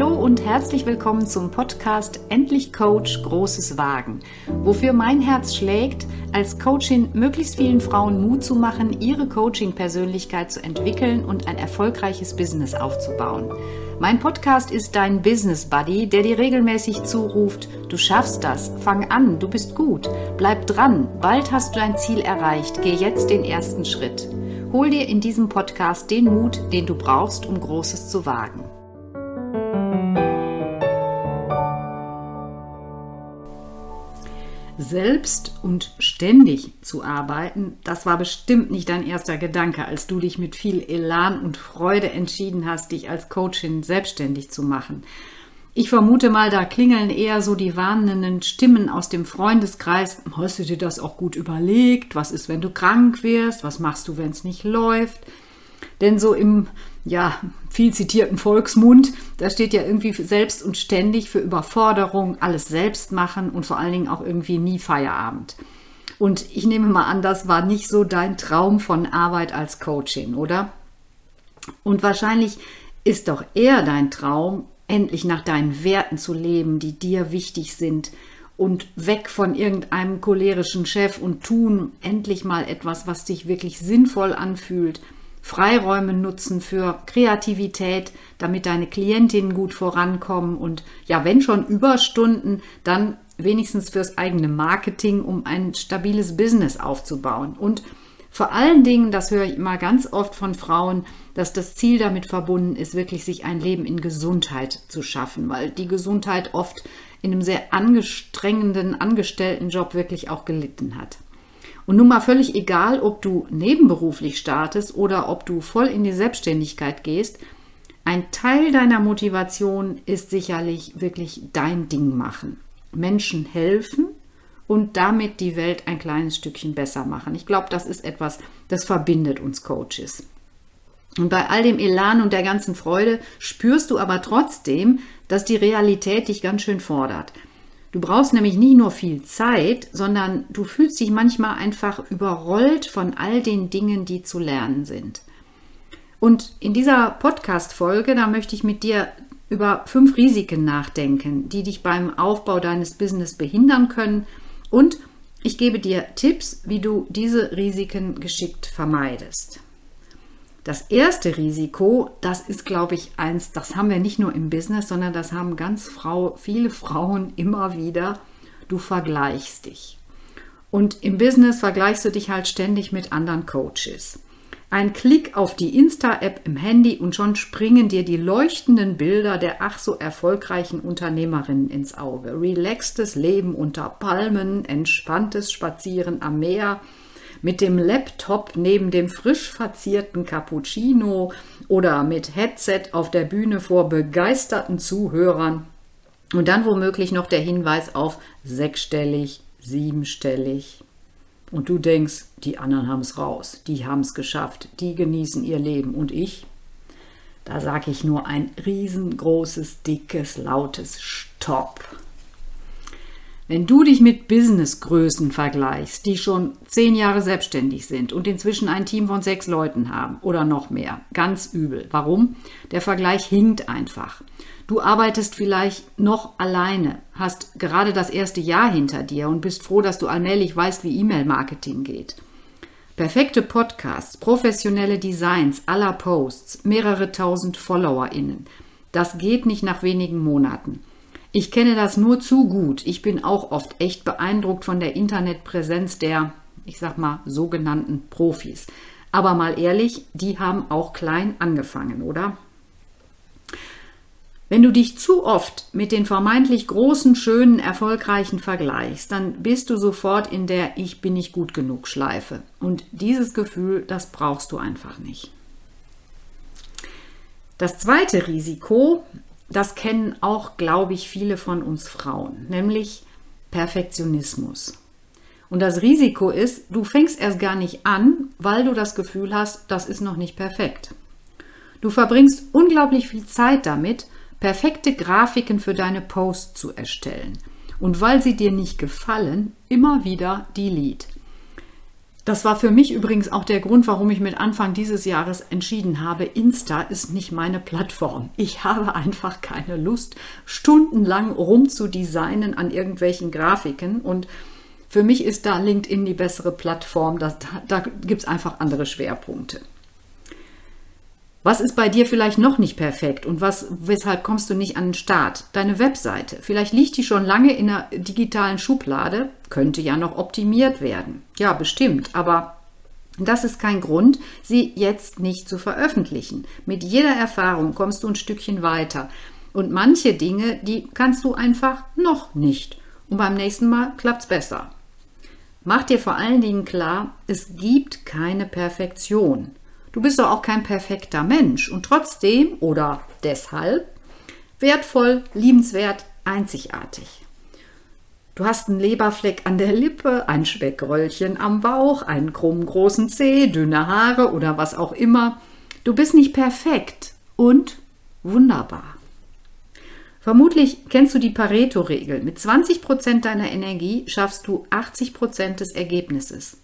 Hallo und herzlich willkommen zum Podcast Endlich Coach Großes Wagen, wofür mein Herz schlägt, als Coachin möglichst vielen Frauen Mut zu machen, ihre Coaching-Persönlichkeit zu entwickeln und ein erfolgreiches Business aufzubauen. Mein Podcast ist dein Business Buddy, der dir regelmäßig zuruft, du schaffst das, fang an, du bist gut, bleib dran, bald hast du dein Ziel erreicht, geh jetzt den ersten Schritt. Hol dir in diesem Podcast den Mut, den du brauchst, um Großes zu wagen. Selbst und ständig zu arbeiten, das war bestimmt nicht dein erster Gedanke, als du dich mit viel Elan und Freude entschieden hast, dich als Coachin selbstständig zu machen. Ich vermute mal, da klingeln eher so die warnenden Stimmen aus dem Freundeskreis. Hast du dir das auch gut überlegt? Was ist, wenn du krank wirst? Was machst du, wenn es nicht läuft? Denn so im ja, viel zitierten Volksmund, da steht ja irgendwie selbst und ständig für Überforderung, alles selbst machen und vor allen Dingen auch irgendwie nie Feierabend. Und ich nehme mal an, das war nicht so dein Traum von Arbeit als Coachin, oder? Und wahrscheinlich ist doch eher dein Traum, endlich nach deinen Werten zu leben, die dir wichtig sind und weg von irgendeinem cholerischen Chef und tun endlich mal etwas, was dich wirklich sinnvoll anfühlt Freiräume nutzen für Kreativität, damit deine Klientinnen gut vorankommen und ja, wenn schon Überstunden, dann wenigstens fürs eigene Marketing, um ein stabiles Business aufzubauen. Und vor allen Dingen, das höre ich immer ganz oft von Frauen, dass das Ziel damit verbunden ist, wirklich sich ein Leben in Gesundheit zu schaffen, weil die Gesundheit oft in einem sehr angestrengenden Angestelltenjob wirklich auch gelitten hat. Und nun mal völlig egal, ob du nebenberuflich startest oder ob du voll in die Selbstständigkeit gehst, ein Teil deiner Motivation ist sicherlich wirklich dein Ding machen. Menschen helfen und damit die Welt ein kleines Stückchen besser machen. Ich glaube, das ist etwas, das verbindet uns Coaches. Und bei all dem Elan und der ganzen Freude spürst du aber trotzdem, dass die Realität dich ganz schön fordert. Du brauchst nämlich nicht nur viel Zeit, sondern du fühlst dich manchmal einfach überrollt von all den Dingen, die zu lernen sind. Und in dieser Podcast-Folge, da möchte ich mit dir über fünf Risiken nachdenken, die dich beim Aufbau deines Business behindern können. Und ich gebe dir Tipps, wie du diese Risiken geschickt vermeidest. Das erste Risiko, das ist, glaube ich, eins, das haben wir nicht nur im Business, sondern das haben ganz Frau, viele Frauen immer wieder. Du vergleichst dich. Und im Business vergleichst du dich halt ständig mit anderen Coaches. Ein Klick auf die Insta-App im Handy und schon springen dir die leuchtenden Bilder der ach so erfolgreichen Unternehmerinnen ins Auge. Relaxtes Leben unter Palmen, entspanntes Spazieren am Meer, mit dem Laptop neben dem frisch verzierten Cappuccino oder mit Headset auf der Bühne vor begeisterten Zuhörern. Und dann womöglich noch der Hinweis auf sechsstellig, siebenstellig. Und du denkst, die anderen haben es raus, die haben es geschafft, die genießen ihr Leben. Und ich? Da sage ich nur ein riesengroßes, dickes, lautes Stopp. Wenn du dich mit Businessgrößen vergleichst, die schon zehn Jahre selbstständig sind und inzwischen ein Team von sechs Leuten haben oder noch mehr, ganz übel. Warum? Der Vergleich hinkt einfach. Du arbeitest vielleicht noch alleine, hast gerade das erste Jahr hinter dir und bist froh, dass du allmählich weißt, wie E-Mail-Marketing geht. Perfekte Podcasts, professionelle Designs aller Posts, mehrere tausend FollowerInnen. Das geht nicht nach wenigen Monaten. Ich kenne das nur zu gut. Ich bin auch oft echt beeindruckt von der Internetpräsenz der, ich sag mal, sogenannten Profis. Aber mal ehrlich, die haben auch klein angefangen, oder? Wenn du dich zu oft mit den vermeintlich großen, schönen, erfolgreichen vergleichst, dann bist du sofort in der Ich bin nicht gut genug Schleife. Und dieses Gefühl, das brauchst du einfach nicht. Das zweite Risiko das kennen auch, glaube ich, viele von uns Frauen, nämlich Perfektionismus. Und das Risiko ist, du fängst erst gar nicht an, weil du das Gefühl hast, das ist noch nicht perfekt. Du verbringst unglaublich viel Zeit damit, perfekte Grafiken für deine Posts zu erstellen. Und weil sie dir nicht gefallen, immer wieder delete. Das war für mich übrigens auch der Grund, warum ich mit Anfang dieses Jahres entschieden habe, Insta ist nicht meine Plattform. Ich habe einfach keine Lust, stundenlang rumzudesignen an irgendwelchen Grafiken und für mich ist da LinkedIn die bessere Plattform. Da, da gibt es einfach andere Schwerpunkte. Was ist bei dir vielleicht noch nicht perfekt und was, weshalb kommst du nicht an den Start? Deine Webseite. Vielleicht liegt die schon lange in einer digitalen Schublade, könnte ja noch optimiert werden. Ja, bestimmt, aber das ist kein Grund, sie jetzt nicht zu veröffentlichen. Mit jeder Erfahrung kommst du ein Stückchen weiter. Und manche Dinge, die kannst du einfach noch nicht. Und beim nächsten Mal klappt es besser. Mach dir vor allen Dingen klar, es gibt keine Perfektion. Du bist doch auch kein perfekter Mensch und trotzdem oder deshalb wertvoll, liebenswert, einzigartig. Du hast einen Leberfleck an der Lippe, ein Speckröllchen am Bauch, einen krummen großen Zeh, dünne Haare oder was auch immer. Du bist nicht perfekt und wunderbar. Vermutlich kennst du die Pareto-Regel. Mit 20% deiner Energie schaffst du 80% des Ergebnisses.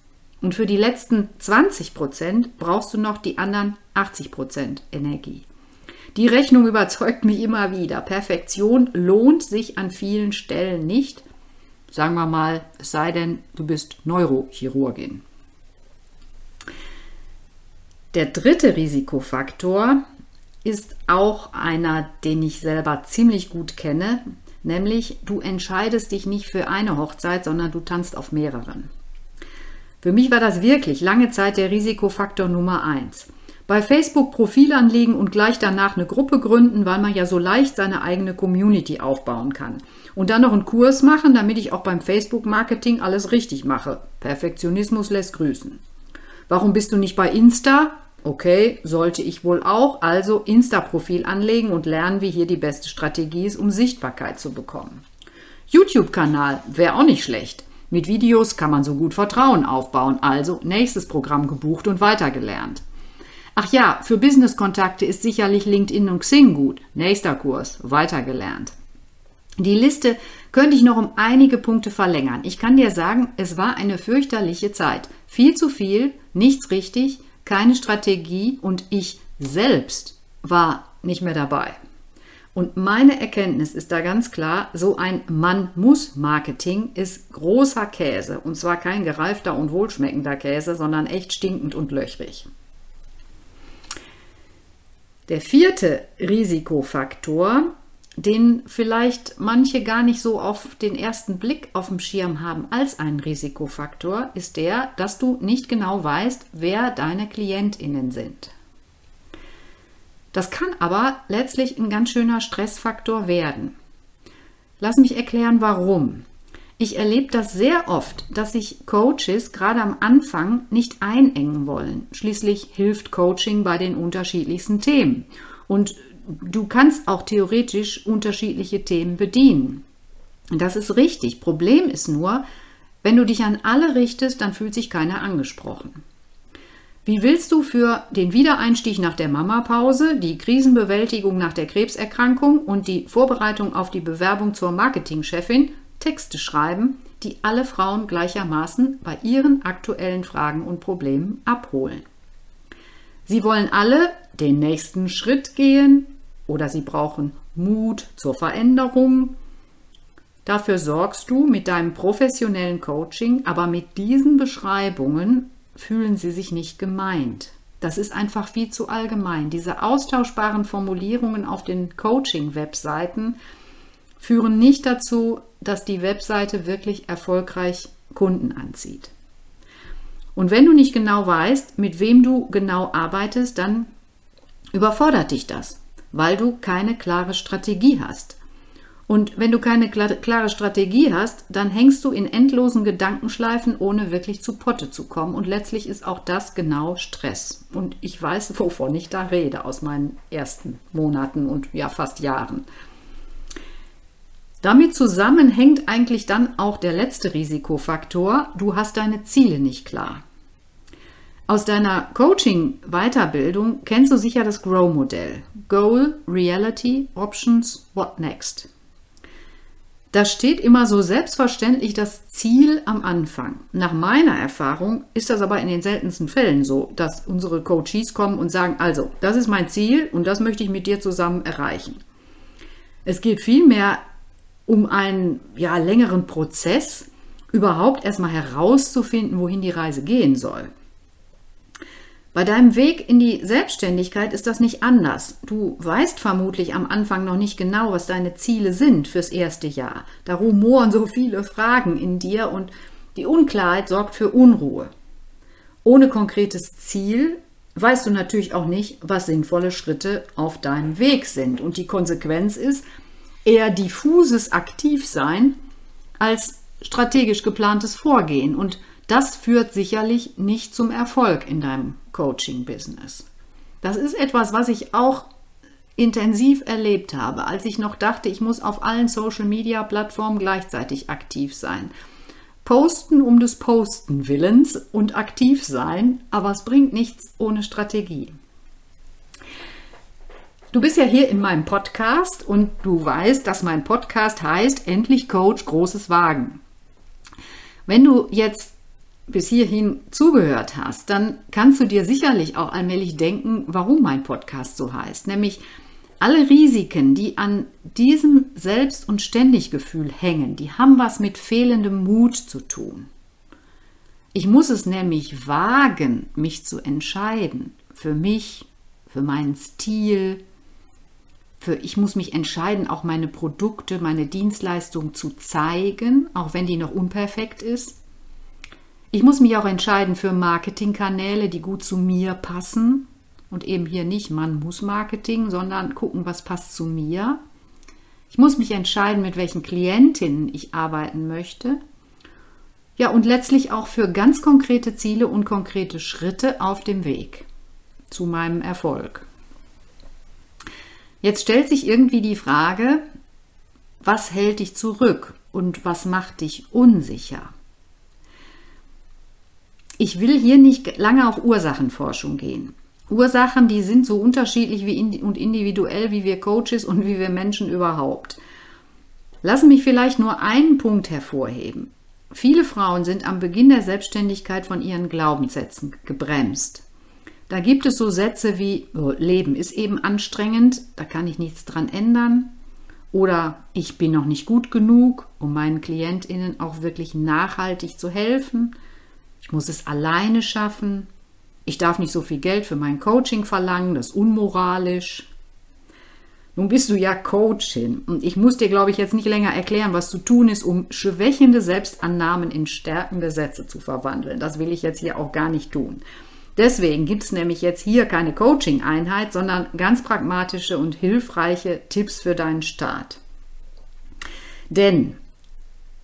Und für die letzten 20 Prozent brauchst du noch die anderen 80 Prozent Energie. Die Rechnung überzeugt mich immer wieder. Perfektion lohnt sich an vielen Stellen nicht. Sagen wir mal, es sei denn, du bist Neurochirurgin. Der dritte Risikofaktor ist auch einer, den ich selber ziemlich gut kenne, nämlich du entscheidest dich nicht für eine Hochzeit, sondern du tanzt auf mehreren. Für mich war das wirklich lange Zeit der Risikofaktor Nummer eins. Bei Facebook Profil anlegen und gleich danach eine Gruppe gründen, weil man ja so leicht seine eigene Community aufbauen kann. Und dann noch einen Kurs machen, damit ich auch beim Facebook-Marketing alles richtig mache. Perfektionismus lässt grüßen. Warum bist du nicht bei Insta? Okay, sollte ich wohl auch. Also Insta-Profil anlegen und lernen, wie hier die beste Strategie ist, um Sichtbarkeit zu bekommen. YouTube-Kanal wäre auch nicht schlecht. Mit Videos kann man so gut Vertrauen aufbauen, also nächstes Programm gebucht und weitergelernt. Ach ja, für Business-Kontakte ist sicherlich LinkedIn und Xing gut. Nächster Kurs, weitergelernt. Die Liste könnte ich noch um einige Punkte verlängern. Ich kann dir sagen, es war eine fürchterliche Zeit. Viel zu viel, nichts richtig, keine Strategie und ich selbst war nicht mehr dabei. Und meine Erkenntnis ist da ganz klar, so ein Man-muss-Marketing ist großer Käse. Und zwar kein gereifter und wohlschmeckender Käse, sondern echt stinkend und löchrig. Der vierte Risikofaktor, den vielleicht manche gar nicht so auf den ersten Blick auf dem Schirm haben als einen Risikofaktor, ist der, dass du nicht genau weißt, wer deine Klientinnen sind. Das kann aber letztlich ein ganz schöner Stressfaktor werden. Lass mich erklären, warum. Ich erlebe das sehr oft, dass sich Coaches gerade am Anfang nicht einengen wollen. Schließlich hilft Coaching bei den unterschiedlichsten Themen. Und du kannst auch theoretisch unterschiedliche Themen bedienen. Das ist richtig. Problem ist nur, wenn du dich an alle richtest, dann fühlt sich keiner angesprochen. Wie willst du für den Wiedereinstieg nach der Mamapause, die Krisenbewältigung nach der Krebserkrankung und die Vorbereitung auf die Bewerbung zur Marketingchefin Texte schreiben, die alle Frauen gleichermaßen bei ihren aktuellen Fragen und Problemen abholen? Sie wollen alle den nächsten Schritt gehen oder sie brauchen Mut zur Veränderung. Dafür sorgst du mit deinem professionellen Coaching, aber mit diesen Beschreibungen fühlen sie sich nicht gemeint. Das ist einfach viel zu allgemein. Diese austauschbaren Formulierungen auf den Coaching-Webseiten führen nicht dazu, dass die Webseite wirklich erfolgreich Kunden anzieht. Und wenn du nicht genau weißt, mit wem du genau arbeitest, dann überfordert dich das, weil du keine klare Strategie hast. Und wenn du keine klare Strategie hast, dann hängst du in endlosen Gedankenschleifen, ohne wirklich zu Potte zu kommen. Und letztlich ist auch das genau Stress. Und ich weiß, wovon ich da rede aus meinen ersten Monaten und ja fast Jahren. Damit zusammen hängt eigentlich dann auch der letzte Risikofaktor. Du hast deine Ziele nicht klar. Aus deiner Coaching-Weiterbildung kennst du sicher das Grow-Modell. Goal, Reality, Options, What Next. Da steht immer so selbstverständlich das Ziel am Anfang. Nach meiner Erfahrung ist das aber in den seltensten Fällen so, dass unsere Coaches kommen und sagen, also, das ist mein Ziel und das möchte ich mit dir zusammen erreichen. Es geht vielmehr um einen ja, längeren Prozess, überhaupt erstmal herauszufinden, wohin die Reise gehen soll. Bei deinem Weg in die Selbstständigkeit ist das nicht anders. Du weißt vermutlich am Anfang noch nicht genau, was deine Ziele sind fürs erste Jahr. Da rumoren so viele Fragen in dir und die Unklarheit sorgt für Unruhe. Ohne konkretes Ziel weißt du natürlich auch nicht, was sinnvolle Schritte auf deinem Weg sind. Und die Konsequenz ist eher diffuses Aktivsein als strategisch geplantes Vorgehen. Und das führt sicherlich nicht zum Erfolg in deinem Coaching-Business. Das ist etwas, was ich auch intensiv erlebt habe, als ich noch dachte, ich muss auf allen Social-Media-Plattformen gleichzeitig aktiv sein. Posten um des Posten Willens und aktiv sein, aber es bringt nichts ohne Strategie. Du bist ja hier in meinem Podcast und du weißt, dass mein Podcast heißt Endlich Coach Großes Wagen. Wenn du jetzt bis hierhin zugehört hast, dann kannst du dir sicherlich auch allmählich denken, warum mein Podcast so heißt. Nämlich alle Risiken, die an diesem Selbst- und Ständiggefühl hängen, die haben was mit fehlendem Mut zu tun. Ich muss es nämlich wagen, mich zu entscheiden. Für mich, für meinen Stil, für ich muss mich entscheiden, auch meine Produkte, meine Dienstleistung zu zeigen, auch wenn die noch unperfekt ist. Ich muss mich auch entscheiden für Marketingkanäle, die gut zu mir passen. Und eben hier nicht, man muss Marketing, sondern gucken, was passt zu mir. Ich muss mich entscheiden, mit welchen Klientinnen ich arbeiten möchte. Ja, und letztlich auch für ganz konkrete Ziele und konkrete Schritte auf dem Weg zu meinem Erfolg. Jetzt stellt sich irgendwie die Frage, was hält dich zurück und was macht dich unsicher? Ich will hier nicht lange auf Ursachenforschung gehen. Ursachen, die sind so unterschiedlich wie in, und individuell wie wir Coaches und wie wir Menschen überhaupt. Lassen mich vielleicht nur einen Punkt hervorheben. Viele Frauen sind am Beginn der Selbstständigkeit von ihren Glaubenssätzen gebremst. Da gibt es so Sätze wie oh, Leben ist eben anstrengend, da kann ich nichts dran ändern. Oder ich bin noch nicht gut genug, um meinen Klientinnen auch wirklich nachhaltig zu helfen. Ich muss es alleine schaffen. Ich darf nicht so viel Geld für mein Coaching verlangen, das ist unmoralisch. Nun bist du ja Coachin und ich muss dir, glaube ich, jetzt nicht länger erklären, was zu tun ist, um schwächende Selbstannahmen in stärkende Sätze zu verwandeln. Das will ich jetzt hier auch gar nicht tun. Deswegen gibt es nämlich jetzt hier keine Coaching-Einheit, sondern ganz pragmatische und hilfreiche Tipps für deinen Start. Denn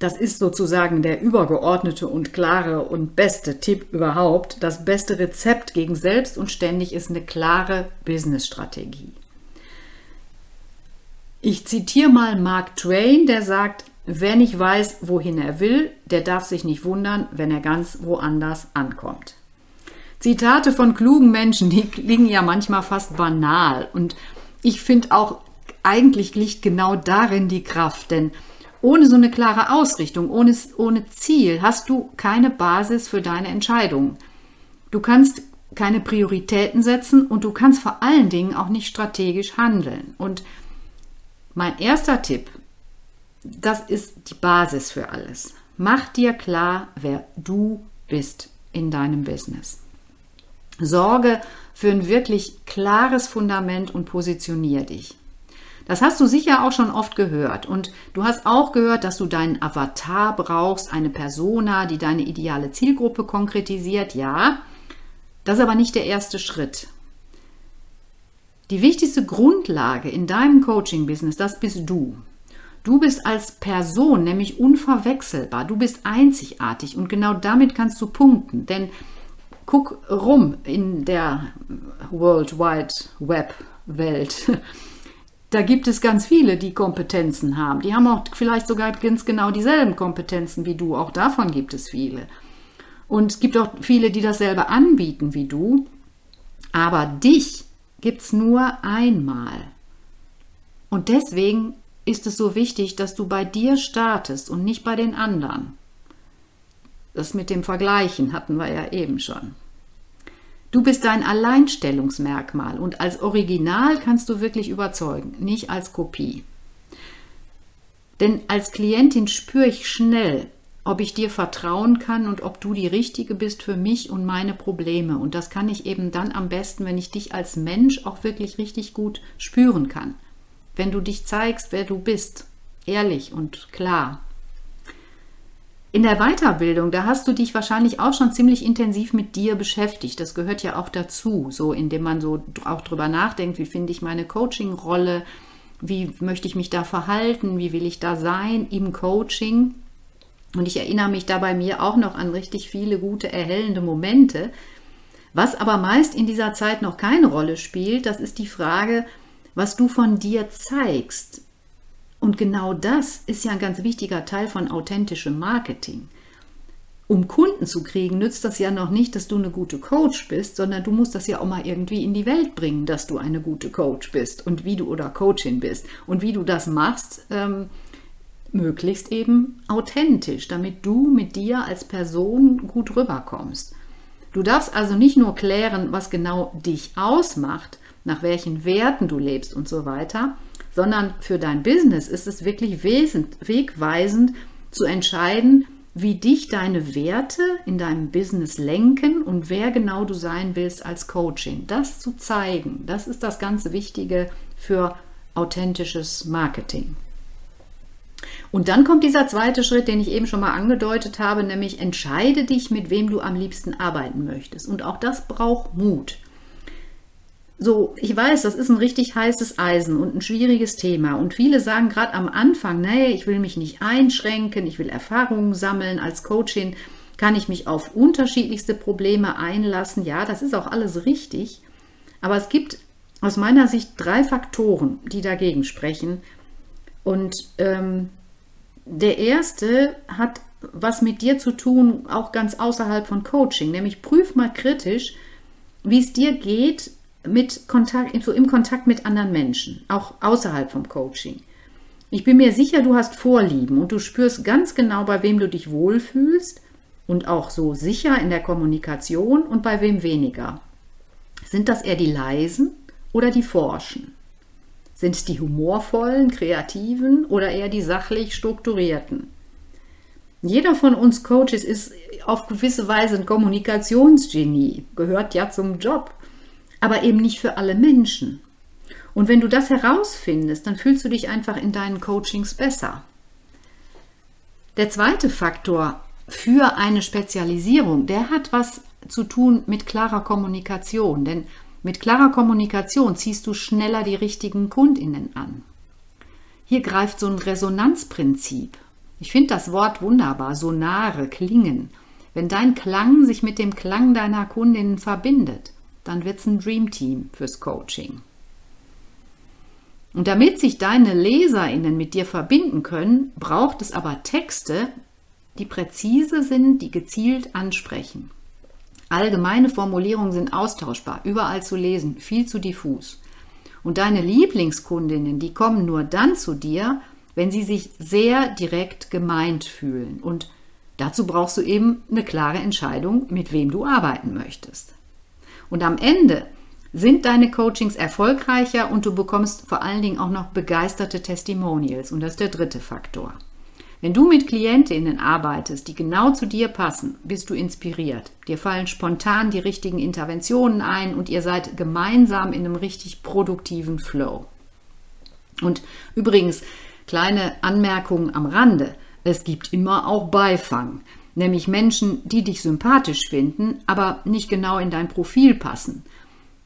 das ist sozusagen der übergeordnete und klare und beste Tipp überhaupt. Das beste Rezept gegen selbst und ständig ist eine klare Business-Strategie. Ich zitiere mal Mark Twain, der sagt, wer nicht weiß, wohin er will, der darf sich nicht wundern, wenn er ganz woanders ankommt. Zitate von klugen Menschen, die klingen ja manchmal fast banal. Und ich finde auch, eigentlich liegt genau darin die Kraft, denn ohne so eine klare Ausrichtung, ohne, ohne Ziel, hast du keine Basis für deine Entscheidungen. Du kannst keine Prioritäten setzen und du kannst vor allen Dingen auch nicht strategisch handeln. Und mein erster Tipp, das ist die Basis für alles. Mach dir klar, wer du bist in deinem Business. Sorge für ein wirklich klares Fundament und positionier dich. Das hast du sicher auch schon oft gehört. Und du hast auch gehört, dass du deinen Avatar brauchst, eine Persona, die deine ideale Zielgruppe konkretisiert. Ja, das ist aber nicht der erste Schritt. Die wichtigste Grundlage in deinem Coaching-Business, das bist du. Du bist als Person nämlich unverwechselbar. Du bist einzigartig und genau damit kannst du punkten. Denn guck rum in der World Wide Web Welt. Da gibt es ganz viele, die Kompetenzen haben. Die haben auch vielleicht sogar ganz genau dieselben Kompetenzen wie du. Auch davon gibt es viele. Und es gibt auch viele, die dasselbe anbieten wie du. Aber dich gibt es nur einmal. Und deswegen ist es so wichtig, dass du bei dir startest und nicht bei den anderen. Das mit dem Vergleichen hatten wir ja eben schon. Du bist dein Alleinstellungsmerkmal und als Original kannst du wirklich überzeugen, nicht als Kopie. Denn als Klientin spüre ich schnell, ob ich dir vertrauen kann und ob du die Richtige bist für mich und meine Probleme. Und das kann ich eben dann am besten, wenn ich dich als Mensch auch wirklich richtig gut spüren kann. Wenn du dich zeigst, wer du bist, ehrlich und klar. In der Weiterbildung, da hast du dich wahrscheinlich auch schon ziemlich intensiv mit dir beschäftigt. Das gehört ja auch dazu, so indem man so auch drüber nachdenkt, wie finde ich meine Coaching-Rolle, wie möchte ich mich da verhalten, wie will ich da sein im Coaching. Und ich erinnere mich da bei mir auch noch an richtig viele gute, erhellende Momente. Was aber meist in dieser Zeit noch keine Rolle spielt, das ist die Frage, was du von dir zeigst. Und genau das ist ja ein ganz wichtiger Teil von authentischem Marketing. Um Kunden zu kriegen, nützt das ja noch nicht, dass du eine gute Coach bist, sondern du musst das ja auch mal irgendwie in die Welt bringen, dass du eine gute Coach bist und wie du oder Coachin bist. Und wie du das machst, ähm, möglichst eben authentisch, damit du mit dir als Person gut rüberkommst. Du darfst also nicht nur klären, was genau dich ausmacht, nach welchen Werten du lebst und so weiter, sondern für dein Business ist es wirklich wegweisend zu entscheiden, wie dich deine Werte in deinem Business lenken und wer genau du sein willst als Coaching. Das zu zeigen, das ist das ganz Wichtige für authentisches Marketing. Und dann kommt dieser zweite Schritt, den ich eben schon mal angedeutet habe, nämlich entscheide dich, mit wem du am liebsten arbeiten möchtest. Und auch das braucht Mut. So, ich weiß, das ist ein richtig heißes Eisen und ein schwieriges Thema. Und viele sagen gerade am Anfang, nee, ich will mich nicht einschränken, ich will Erfahrungen sammeln. Als Coachin kann ich mich auf unterschiedlichste Probleme einlassen. Ja, das ist auch alles richtig. Aber es gibt aus meiner Sicht drei Faktoren, die dagegen sprechen. Und ähm, der erste hat was mit dir zu tun, auch ganz außerhalb von Coaching. Nämlich prüf mal kritisch, wie es dir geht, mit Kontakt, so im Kontakt mit anderen Menschen, auch außerhalb vom Coaching. Ich bin mir sicher, du hast Vorlieben und du spürst ganz genau, bei wem du dich wohlfühlst und auch so sicher in der Kommunikation und bei wem weniger. Sind das eher die leisen oder die forschen? Sind es die humorvollen, kreativen oder eher die sachlich strukturierten? Jeder von uns Coaches ist auf gewisse Weise ein Kommunikationsgenie, gehört ja zum Job aber eben nicht für alle Menschen. Und wenn du das herausfindest, dann fühlst du dich einfach in deinen Coachings besser. Der zweite Faktor für eine Spezialisierung, der hat was zu tun mit klarer Kommunikation, denn mit klarer Kommunikation ziehst du schneller die richtigen Kundinnen an. Hier greift so ein Resonanzprinzip. Ich finde das Wort wunderbar, sonare, klingen. Wenn dein Klang sich mit dem Klang deiner Kundinnen verbindet, dann wird es ein Dream Team fürs Coaching. Und damit sich deine LeserInnen mit dir verbinden können, braucht es aber Texte, die präzise sind, die gezielt ansprechen. Allgemeine Formulierungen sind austauschbar, überall zu lesen, viel zu diffus. Und deine Lieblingskundinnen, die kommen nur dann zu dir, wenn sie sich sehr direkt gemeint fühlen. Und dazu brauchst du eben eine klare Entscheidung, mit wem du arbeiten möchtest. Und am Ende sind deine Coachings erfolgreicher und du bekommst vor allen Dingen auch noch begeisterte Testimonials. Und das ist der dritte Faktor. Wenn du mit Klientinnen arbeitest, die genau zu dir passen, bist du inspiriert. Dir fallen spontan die richtigen Interventionen ein und ihr seid gemeinsam in einem richtig produktiven Flow. Und übrigens, kleine Anmerkungen am Rande. Es gibt immer auch Beifang nämlich Menschen, die dich sympathisch finden, aber nicht genau in dein Profil passen.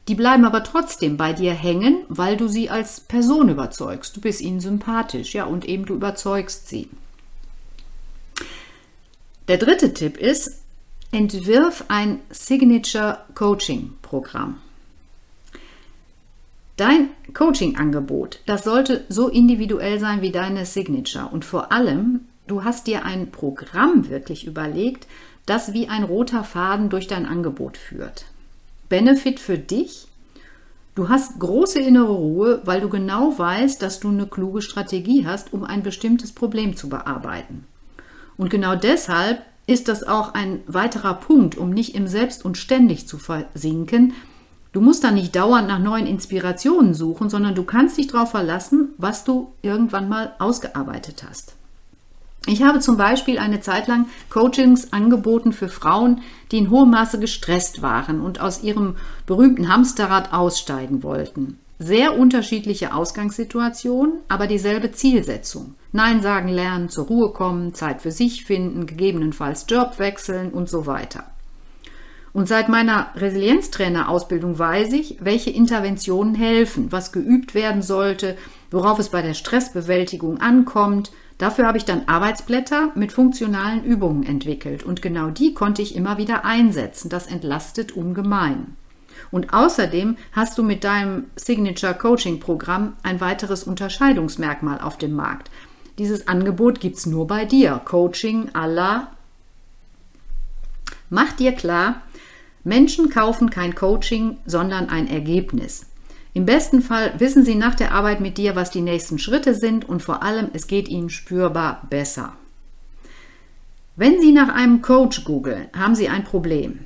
Die bleiben aber trotzdem bei dir hängen, weil du sie als Person überzeugst. Du bist ihnen sympathisch, ja, und eben du überzeugst sie. Der dritte Tipp ist, entwirf ein Signature Coaching Programm. Dein Coaching-Angebot, das sollte so individuell sein wie deine Signature und vor allem Du hast dir ein Programm wirklich überlegt, das wie ein roter Faden durch dein Angebot führt. Benefit für dich. Du hast große innere Ruhe, weil du genau weißt, dass du eine kluge Strategie hast, um ein bestimmtes Problem zu bearbeiten. Und genau deshalb ist das auch ein weiterer Punkt, um nicht im Selbst und ständig zu versinken. Du musst da nicht dauernd nach neuen Inspirationen suchen, sondern du kannst dich darauf verlassen, was du irgendwann mal ausgearbeitet hast. Ich habe zum Beispiel eine Zeit lang Coachings angeboten für Frauen, die in hohem Maße gestresst waren und aus ihrem berühmten Hamsterrad aussteigen wollten. Sehr unterschiedliche Ausgangssituationen, aber dieselbe Zielsetzung. Nein sagen lernen, zur Ruhe kommen, Zeit für sich finden, gegebenenfalls Job wechseln und so weiter. Und seit meiner Resilienztrainer-Ausbildung weiß ich, welche Interventionen helfen, was geübt werden sollte, worauf es bei der Stressbewältigung ankommt, Dafür habe ich dann Arbeitsblätter mit funktionalen Übungen entwickelt und genau die konnte ich immer wieder einsetzen. Das entlastet ungemein. Und außerdem hast du mit deinem Signature Coaching Programm ein weiteres Unterscheidungsmerkmal auf dem Markt. Dieses Angebot gibt es nur bei dir. Coaching à la. Mach dir klar, Menschen kaufen kein Coaching, sondern ein Ergebnis. Im besten Fall wissen Sie nach der Arbeit mit dir, was die nächsten Schritte sind und vor allem, es geht Ihnen spürbar besser. Wenn Sie nach einem Coach googeln, haben Sie ein Problem.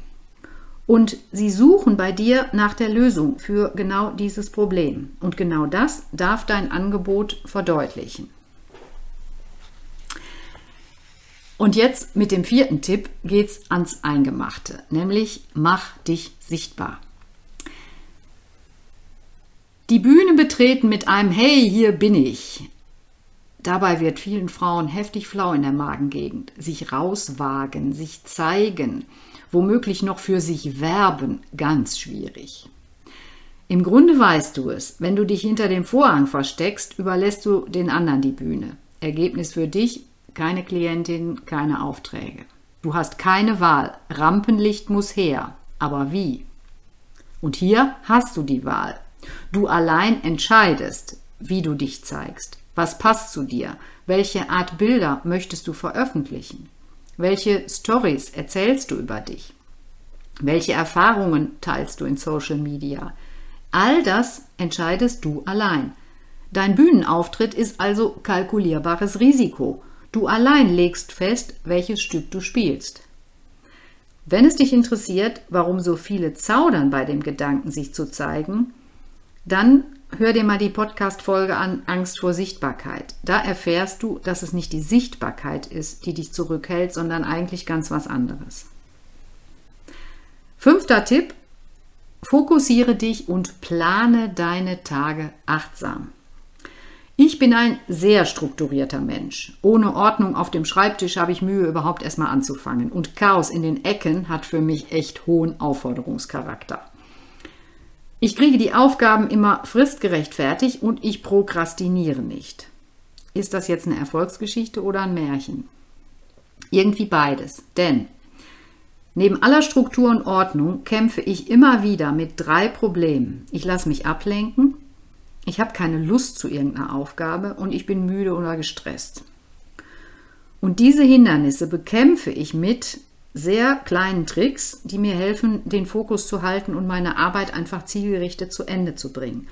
Und Sie suchen bei dir nach der Lösung für genau dieses Problem. Und genau das darf dein Angebot verdeutlichen. Und jetzt mit dem vierten Tipp geht's ans Eingemachte, nämlich mach dich sichtbar die Bühne betreten mit einem Hey, hier bin ich. Dabei wird vielen Frauen heftig flau in der Magengegend. Sich rauswagen, sich zeigen, womöglich noch für sich werben, ganz schwierig. Im Grunde weißt du es, wenn du dich hinter dem Vorhang versteckst, überlässt du den anderen die Bühne. Ergebnis für dich, keine Klientin, keine Aufträge. Du hast keine Wahl, Rampenlicht muss her, aber wie? Und hier hast du die Wahl. Du allein entscheidest, wie du dich zeigst. Was passt zu dir? Welche Art Bilder möchtest du veröffentlichen? Welche Stories erzählst du über dich? Welche Erfahrungen teilst du in Social Media? All das entscheidest du allein. Dein Bühnenauftritt ist also kalkulierbares Risiko. Du allein legst fest, welches Stück du spielst. Wenn es dich interessiert, warum so viele zaudern bei dem Gedanken, sich zu zeigen, dann hör dir mal die Podcast-Folge an Angst vor Sichtbarkeit. Da erfährst du, dass es nicht die Sichtbarkeit ist, die dich zurückhält, sondern eigentlich ganz was anderes. Fünfter Tipp. Fokussiere dich und plane deine Tage achtsam. Ich bin ein sehr strukturierter Mensch. Ohne Ordnung auf dem Schreibtisch habe ich Mühe, überhaupt erstmal anzufangen. Und Chaos in den Ecken hat für mich echt hohen Aufforderungscharakter. Ich kriege die Aufgaben immer fristgerecht fertig und ich prokrastiniere nicht. Ist das jetzt eine Erfolgsgeschichte oder ein Märchen? Irgendwie beides. Denn neben aller Struktur und Ordnung kämpfe ich immer wieder mit drei Problemen. Ich lasse mich ablenken, ich habe keine Lust zu irgendeiner Aufgabe und ich bin müde oder gestresst. Und diese Hindernisse bekämpfe ich mit sehr kleinen Tricks, die mir helfen, den Fokus zu halten und meine Arbeit einfach zielgerichtet zu Ende zu bringen.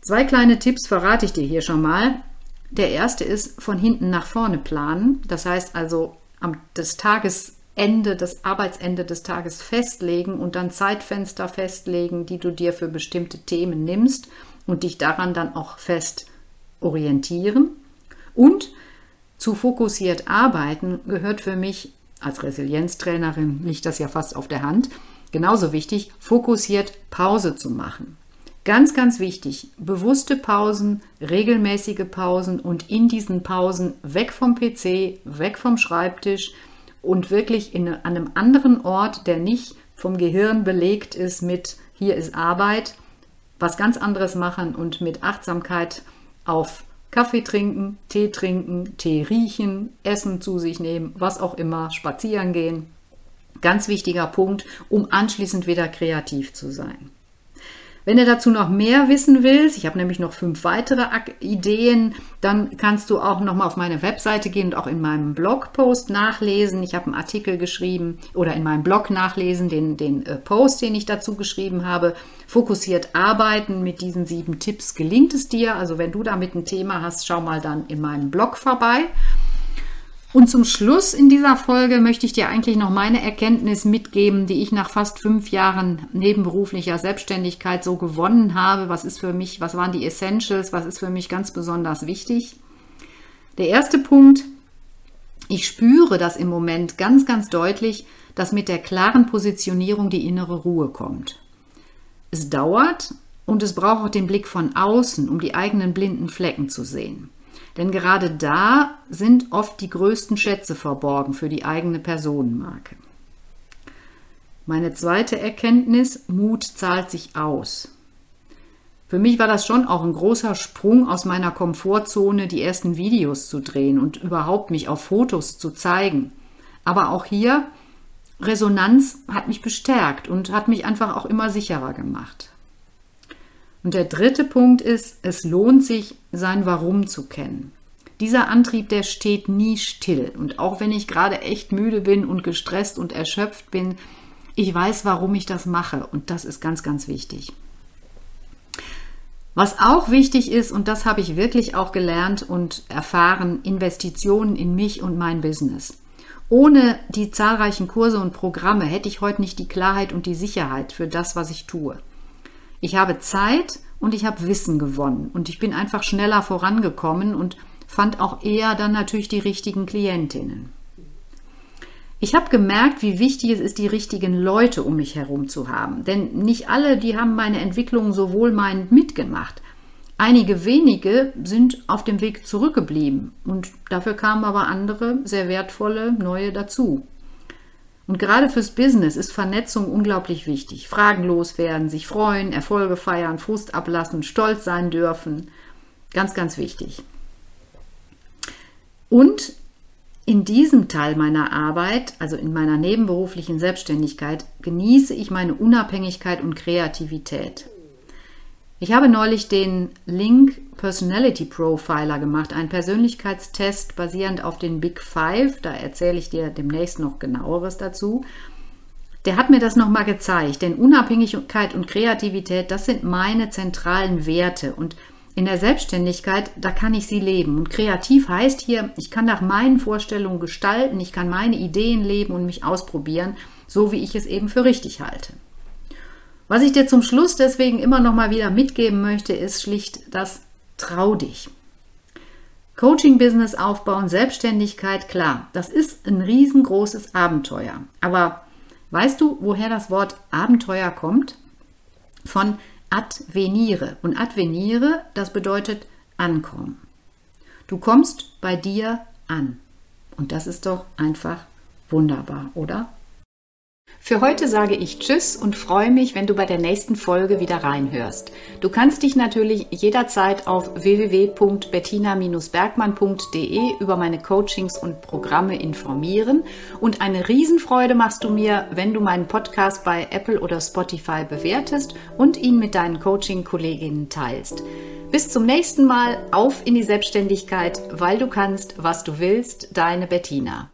Zwei kleine Tipps verrate ich dir hier schon mal. Der erste ist von hinten nach vorne planen. Das heißt also am das Tagesende, das Arbeitsende des Tages festlegen und dann Zeitfenster festlegen, die du dir für bestimmte Themen nimmst und dich daran dann auch fest orientieren. Und zu fokussiert arbeiten gehört für mich als Resilienztrainerin liegt das ja fast auf der Hand. Genauso wichtig, fokussiert Pause zu machen. Ganz, ganz wichtig, bewusste Pausen, regelmäßige Pausen und in diesen Pausen weg vom PC, weg vom Schreibtisch und wirklich in, an einem anderen Ort, der nicht vom Gehirn belegt ist mit hier ist Arbeit, was ganz anderes machen und mit Achtsamkeit auf Kaffee trinken, Tee trinken, Tee riechen, Essen zu sich nehmen, was auch immer, spazieren gehen. Ganz wichtiger Punkt, um anschließend wieder kreativ zu sein. Wenn du dazu noch mehr wissen willst, ich habe nämlich noch fünf weitere Ideen, dann kannst du auch noch mal auf meine Webseite gehen und auch in meinem Blogpost nachlesen. Ich habe einen Artikel geschrieben oder in meinem Blog nachlesen, den, den äh, Post, den ich dazu geschrieben habe. Fokussiert arbeiten mit diesen sieben Tipps. Gelingt es dir? Also wenn du damit ein Thema hast, schau mal dann in meinem Blog vorbei. Und zum Schluss in dieser Folge möchte ich dir eigentlich noch meine Erkenntnis mitgeben, die ich nach fast fünf Jahren nebenberuflicher Selbstständigkeit so gewonnen habe. Was ist für mich, was waren die Essentials, was ist für mich ganz besonders wichtig? Der erste Punkt, ich spüre das im Moment ganz, ganz deutlich, dass mit der klaren Positionierung die innere Ruhe kommt. Es dauert und es braucht auch den Blick von außen, um die eigenen blinden Flecken zu sehen. Denn gerade da sind oft die größten Schätze verborgen für die eigene Personenmarke. Meine zweite Erkenntnis, Mut zahlt sich aus. Für mich war das schon auch ein großer Sprung aus meiner Komfortzone, die ersten Videos zu drehen und überhaupt mich auf Fotos zu zeigen. Aber auch hier, Resonanz hat mich bestärkt und hat mich einfach auch immer sicherer gemacht. Und der dritte Punkt ist, es lohnt sich, sein Warum zu kennen. Dieser Antrieb, der steht nie still. Und auch wenn ich gerade echt müde bin und gestresst und erschöpft bin, ich weiß, warum ich das mache. Und das ist ganz, ganz wichtig. Was auch wichtig ist, und das habe ich wirklich auch gelernt und erfahren, Investitionen in mich und mein Business. Ohne die zahlreichen Kurse und Programme hätte ich heute nicht die Klarheit und die Sicherheit für das, was ich tue. Ich habe Zeit und ich habe Wissen gewonnen und ich bin einfach schneller vorangekommen und fand auch eher dann natürlich die richtigen Klientinnen. Ich habe gemerkt, wie wichtig es ist, die richtigen Leute um mich herum zu haben. Denn nicht alle, die haben meine Entwicklung so wohlmeinend mitgemacht. Einige wenige sind auf dem Weg zurückgeblieben und dafür kamen aber andere sehr wertvolle neue dazu. Und gerade fürs Business ist Vernetzung unglaublich wichtig. Fragen loswerden, sich freuen, Erfolge feiern, Frust ablassen, stolz sein dürfen. Ganz, ganz wichtig. Und in diesem Teil meiner Arbeit, also in meiner nebenberuflichen Selbstständigkeit, genieße ich meine Unabhängigkeit und Kreativität. Ich habe neulich den Link Personality Profiler gemacht, einen Persönlichkeitstest basierend auf den Big Five. Da erzähle ich dir demnächst noch genaueres dazu. Der hat mir das nochmal gezeigt, denn Unabhängigkeit und Kreativität, das sind meine zentralen Werte und in der Selbstständigkeit, da kann ich sie leben. Und kreativ heißt hier, ich kann nach meinen Vorstellungen gestalten, ich kann meine Ideen leben und mich ausprobieren, so wie ich es eben für richtig halte. Was ich dir zum Schluss deswegen immer noch mal wieder mitgeben möchte, ist schlicht das Trau dich. Coaching-Business aufbauen, Selbstständigkeit, klar, das ist ein riesengroßes Abenteuer. Aber weißt du, woher das Wort Abenteuer kommt? Von advenire. Und advenire, das bedeutet ankommen. Du kommst bei dir an. Und das ist doch einfach wunderbar, oder? Für heute sage ich Tschüss und freue mich, wenn du bei der nächsten Folge wieder reinhörst. Du kannst dich natürlich jederzeit auf www.bettina-bergmann.de über meine Coachings und Programme informieren und eine Riesenfreude machst du mir, wenn du meinen Podcast bei Apple oder Spotify bewertest und ihn mit deinen Coaching-Kolleginnen teilst. Bis zum nächsten Mal, auf in die Selbstständigkeit, weil du kannst, was du willst, deine Bettina.